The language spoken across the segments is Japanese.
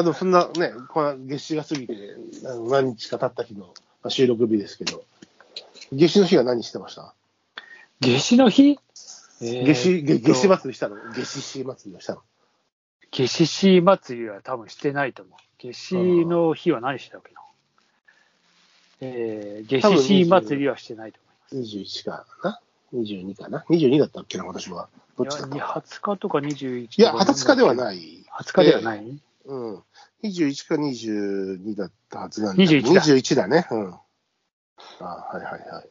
まあでもそんなね、この夏至が過ぎて、あの何日か経った日の、まあ、収録日ですけど、夏至の日は何してました？夏至の日？夏至、夏夏至祭りしたの？夏至祭りをしたの？夏至市祭りは多分してないと思う。夏至の日は何してたっけな？えー、夏至市祭りはしてないと思います。21かな ?22 かな ?22 だったっけな、私は。どっちだったいやか20日とか21いや、20日ではい。ない。20日ではない、うん。21か22だったはずなんだ。21だ21だね。うん。あはいはいはい。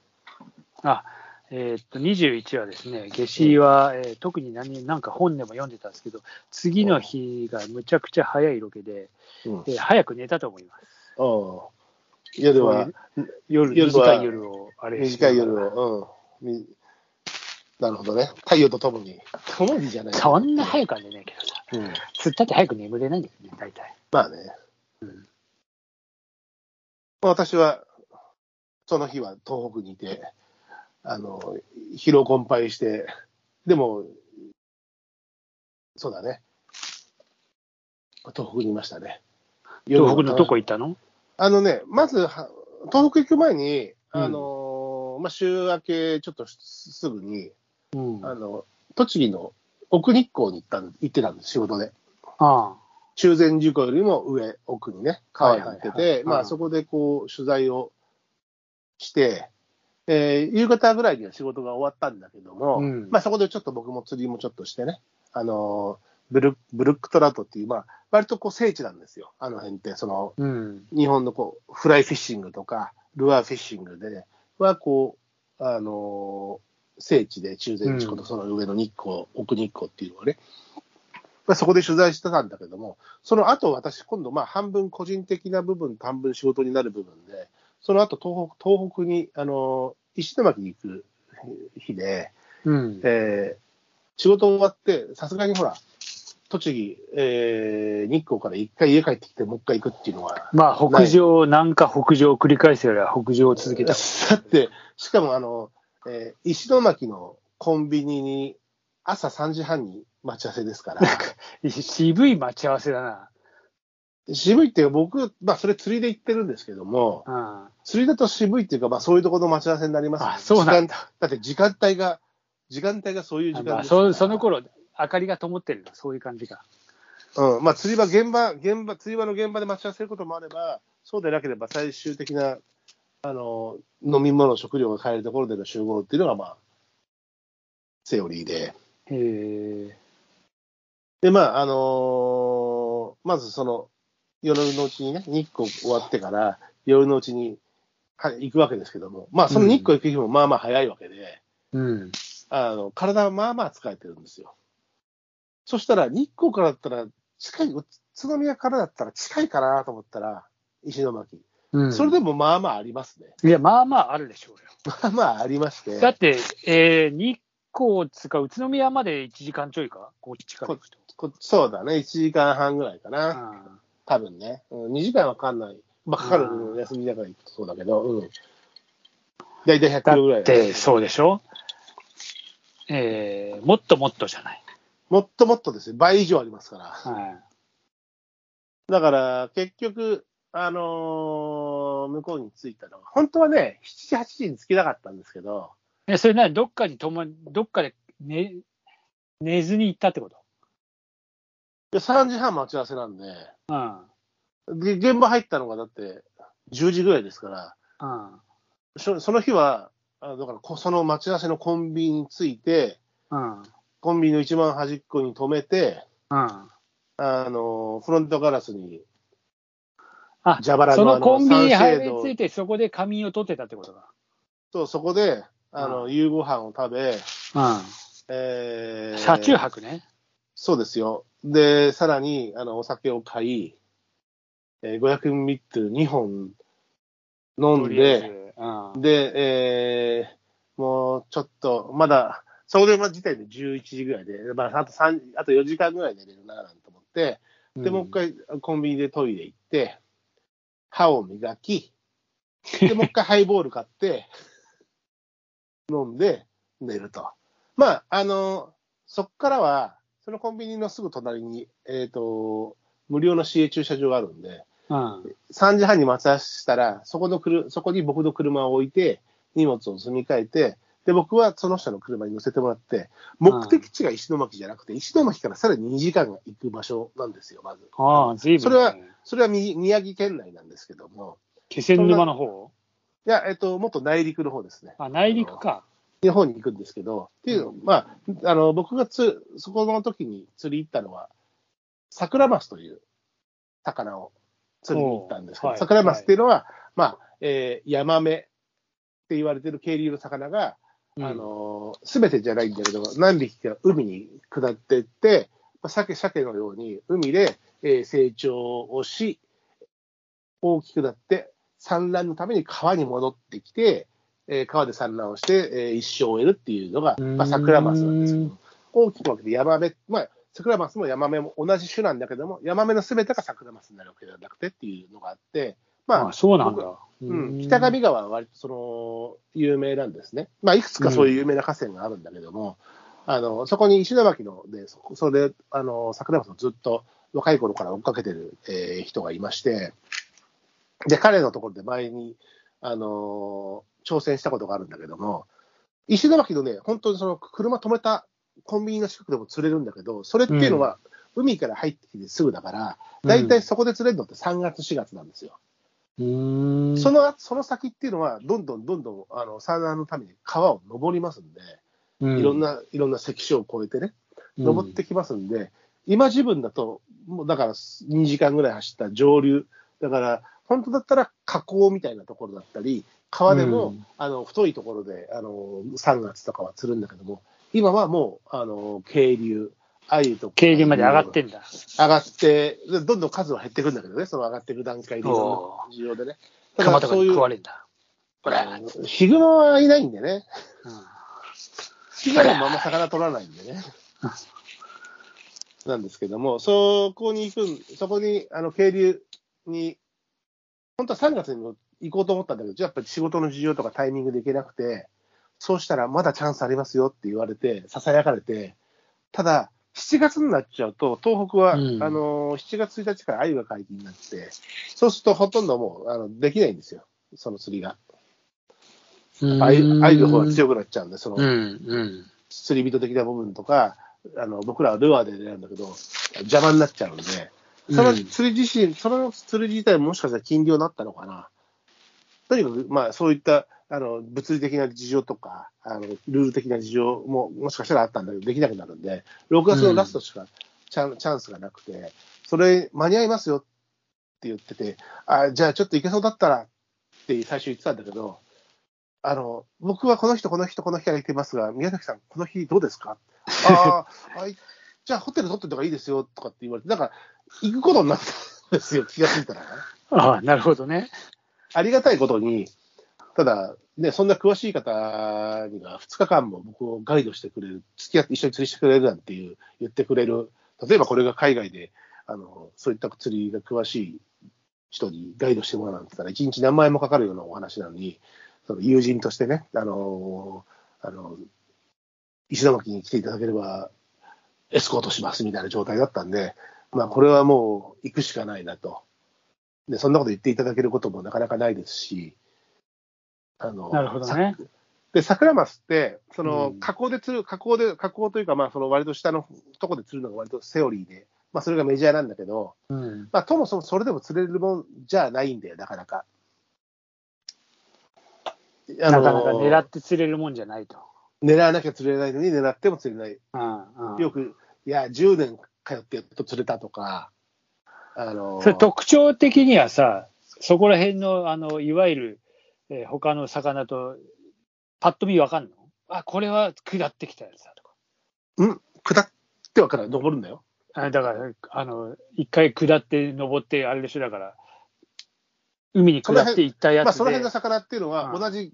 あ、えーっと、21はですね、夏至は、えー特に何、なんか本でも読んでたんですけど、次の日がむちゃくちゃ早いロケで、うん。えー早く寝たと思います。ああ。夜は、夜、短い夜を、あれし短い夜を、うん。みなるほどね。太陽とともに。ともにじゃない。そんな早くは寝ないけどさ、うん。つったって早く眠れないんだよね、大体。まあね。うんまあ私は、その日は東北にいて、あの、疲労困憊して、でも、そうだね。東北にいましたね。東北のどこ行ったの？あのね、まずは、東北行く前に、あの、まあ、週明けちょっとすぐに、うん。ああの、栃木の奥日光に行ったん、行ってたんです、仕事で。あ。中禅寺湖よりも上、奥にね、川に行ってて、まあうんそこでこう、取材をして、えー夕方ぐらいには仕事が終わったんだけども、うんまあそこでちょっと僕も釣りもちょっとしてね、あのーブルッ、ブルックトラウトっていう、まあ、割とこう聖地なんですよ、あの辺って、その、うん。日本のこう、フライフィッシングとか、ルアーフィッシングで、はこう、あのー聖地で中禅寺湖とその上の日光、奥日光っていうのはね、まあ、そこで取材してたんだけども、その後私、今度、まあ、半分個人的な部分、半分仕事になる部分で、その後東北、東北に、あのー石巻に行く日で、うん。えー仕事終わって、さすがにほら、栃木、えー日光から一回家帰ってきて、もう一回行くっていうのは、まあ、北上、南下北上を繰り返すよりは北上を続けた。だって、しかもあの、えー石巻のコンビニに朝3時半に待ち合わせですから、渋い待ち合わせだな。渋いっていうか僕、まあそれ釣りで行ってるんですけども、うん。釣りだと渋いっていうか、まあそういうところの待ち合わせになりますあ、そうなんだ。だって時間帯が、時間帯がそういう時間ですまあ、からそその頃、明かりが灯ってるの、そういう感じか。うん、まあ釣り場、現場、現場、釣り場の現場で待ち合わせることもあれば、そうでなければ最終的な、あの、飲み物、食料が買えるところでの集合っていうのが、まあ、セオリーで。へえ。で、まあ、あのーまずその、夜のうちにね、日光終わってから、夜のうちに、はい、行くわけですけども、まあ、その日光行く日もまあまあ早いわけで、うん。あの、体はまあまあ疲れてるんですよ。そしたら、日光からだったら、近い、宇都宮からだったら近いかなと思ったら、石巻。うん、それでもまあまあありますね。いや、まあまああるでしょうよ。まあまあありまして。だって、えー、日光つか、宇都宮まで1時間ちょいか、こっちからそうだね、1時間半ぐらいかな。うん多分ね。うん、2時間はかかんない。まあかかる、うん休みながら行くとそうだけど、うん。だいたい100キロぐらいだって、そうでしょ？えー、もっともっとじゃない。もっともっとですね、倍以上ありますから。はいだから、結局、あのー向こうに着いたのは、本当はね、7時、8時に着きたかったんですけど、え、それなに、どっかに泊ま、どっかで寝、寝ずに行ったってこと？で3時半待ち合わせなんで、うん。で現場入ったのがだって10時ぐらいですから、うん。そその日は、あだからこその待ち合わせのコンビニに着いて、うん。コンビニの一番端っこに止めて、うん。あの、フロントガラスにあ、蛇腹のそのコンビニ入りついて、そこで仮眠を取ってたってことか。そう、そこで、あの、う夕ご飯を食べ、うえーん。車中泊ね。そうですよ。で、さらに、あの、お酒を買い、えー、500ミリットル2本飲んで、ずうん。で、えーもうちょっと、まだ、それま時点で11時ぐらいで、まあ、あと3、あと4時間ぐらい寝れるな、なんて思って、で、もう一回コンビニでトイレ行って、歯を磨き、で、もう一回ハイボール買って、飲んで寝ると。まあ、あの、そっからは、そのコンビニのすぐ隣に、えっ、と、無料の市営駐車場があるんで、うん。3時半に待たしたら、そこのくる、そこに僕の車を置いて、荷物を積み替えて、で、僕はその人の車に乗せてもらって、目的地が石巻じゃなくて、石巻からさらに2時間行く場所なんですよ、まず。ああ、随分、それは、それはみ宮城県内なんですけども、気仙沼の方？いや、えっと、もっと内陸の方ですね。あ、内陸か。の方に行くんですけど、っていうの、まあ、あの、僕がつ、そこの時に釣り行ったのは、桜マスという魚を釣りに行ったんですけど、桜マスっていうのは、まあ、えーヤマメって言われてる渓流の魚が、うんあの、すべてじゃないんだけど、何匹か海に下っていって、まあ、鮭、鮭のように海で、えー成長をし、大きくなって、産卵のために川に戻ってきて、えー川で産卵をして、えー一生を終えるっていうのが、まあ、桜マスなんですけうど、大きく分けてヤマメ、まあ、桜マスもヤマメも同じ種なんだけども、ヤマメのすべてが桜マスになるわけではなくてっていうのがあって、まあ、あ、そうなんだ。うん、北上川は割とその有名なんですね。まあ、いくつかそういう有名な河川があるんだけども、あのそこに石巻ので、そこそれであの桜松をずっと若い頃から追っかけてる、えー人がいまして、で、彼のところで前に、あの挑戦したことがあるんだけども、石巻のね、本当にその車止めたコンビニの近くでも釣れるんだけど、それっていうのは、海から入ってきてすぐだから、大体そこで釣れるのって3月、4月なんですよ。うーん。そのその先っていうのは、どんどんどんどんあの産卵のために川を登りますんで、うん、いろんな、いろんな関所を越えてね、登ってきますんで、今自分だと、もうだから2時間ぐらい走った上流、だから本当だったら河口みたいなところだったり、川でも、うん。あの太いところであの3月とかは釣るんだけども、今はもうあの渓流、鮎とか。渓流まで上がってんだ。上がって、でどんどん数は減ってくるんだけどね、その上がっていく段階で、いろおんな事情でね。熊とかにいう食われんだ。これ。ヒグマはいないんでね。うんヒグマもあんま魚取らないんでね。なんですけども、そこに行くん、そこに、あの、渓流に、本当は3月にも行こうと思ったんだけど、やっぱり仕事の事情とかタイミングで行けなくて、そうしたらまだチャンスありますよって言われて、囁かれて、ただ、7月になっちゃうと、東北は、うんあの、7月1日から鮎が解禁になって、そうするとほとんどもう、あの、できないんですよ。その釣りが。鮎鮎の方が強くなっちゃうんで、その、うん、うん。釣り人的な部分とか、あの僕らはルアーで狙うんだけど、邪魔になっちゃうんで、その釣り自身、その釣り自体ももしかしたら禁漁になったのかな。とにかく、まあ、そういったあの物理的な事情とかあの、ルール的な事情ももしかしたらあったんだけど、できなくなるんで、6月のラストしかチャン,、チャンスがなくて、それ、間に合いますよって言ってて、あじゃあちょっといけそうだったらって最初言ってたんだけど、あの僕はこの人、この人、この日から来てますが、宮崎さん、この日どうですか？ああ、はい、じゃあホテル取っておいた方がいいですよとかって言われて、なんか行くことになったんですよ、気がついたら。ああ、なるほどね。ありがたいことに、ただ、ね、そんな詳しい方には2日間も僕をガイドしてくれる、付き合って一緒に釣りしてくれるなんていう言ってくれる、例えばこれが海外で、あのそういった釣りが詳しい人にガイドしてもらうなんて言ったら、1日何万円もかかるようなお話なのに、その友人としてね、あのあの石巻に来ていただければ、エスコートしますみたいな状態だったんで、まあ、これはもう行くしかないなと。で、そんなこと言っていただけることもなかなかないですし、あの、なるほどね。で、桜マスって、そのうん、河口で釣る、河口で、河口というか、まあ、その割と下のとこで釣るのが割とセオリーで、まあ、それがメジャーなんだけど、うん。まあ、ともそもそれでも釣れるもんじゃないんだよ、なかなか。なかなか狙って釣れるもんじゃないと。狙わなきゃ釣れないのに、狙っても釣れない。うんうんよく、いや、10年通ってやっと釣れたとか、あのそれ特徴的にはさ、そこら辺の、あの、いわゆる、えー他の魚と、パッと見わかんの？あ、これは下ってきたやつだとか。うん、下ってはから登るんだよ。あだから、あの、一回下って登って、あれでしょ、だから、海に下っていったやつで、まあ、その辺の魚っていうのは、うん同じ、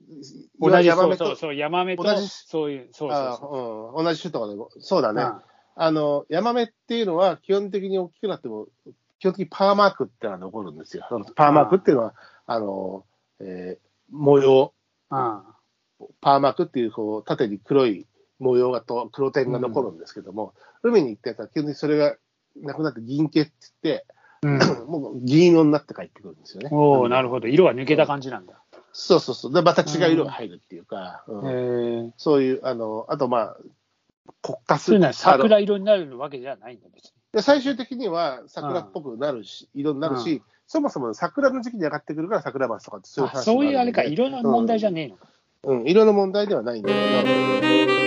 同じ、ヤマメとそうそう、そう、ヤマメと同じ、そういう、そうそううん、同じ種とかでも、そうだう。ね。うんあの、ヤマメっていうのは、基本的に大きくなっても、基本的にパーマークってのは残るんですよ。そのパーマークっていうのは、あの、えー模様、うんパーマークっていう、こう、縦に黒い模様がと、黒点が残るんですけども、海に行ったやつは基本的にそれがなくなって銀系って言って、うん。もう銀色になって帰ってくるんですよね。おおなるほど。色が抜けた感じなんだ。そうそうそう。で、また違う色が入るっていうか、うん。そういう、あの、あとまあ、国家そういうのは桜色になるわけじゃないんだ、別に。で最終的には桜っぽくなるし、色になるし、そもそも桜の時期に上がってくるから桜橋とかってそういう話あそういうあれか、色の問題じゃねえのか。うん、色の問題ではないんだけど、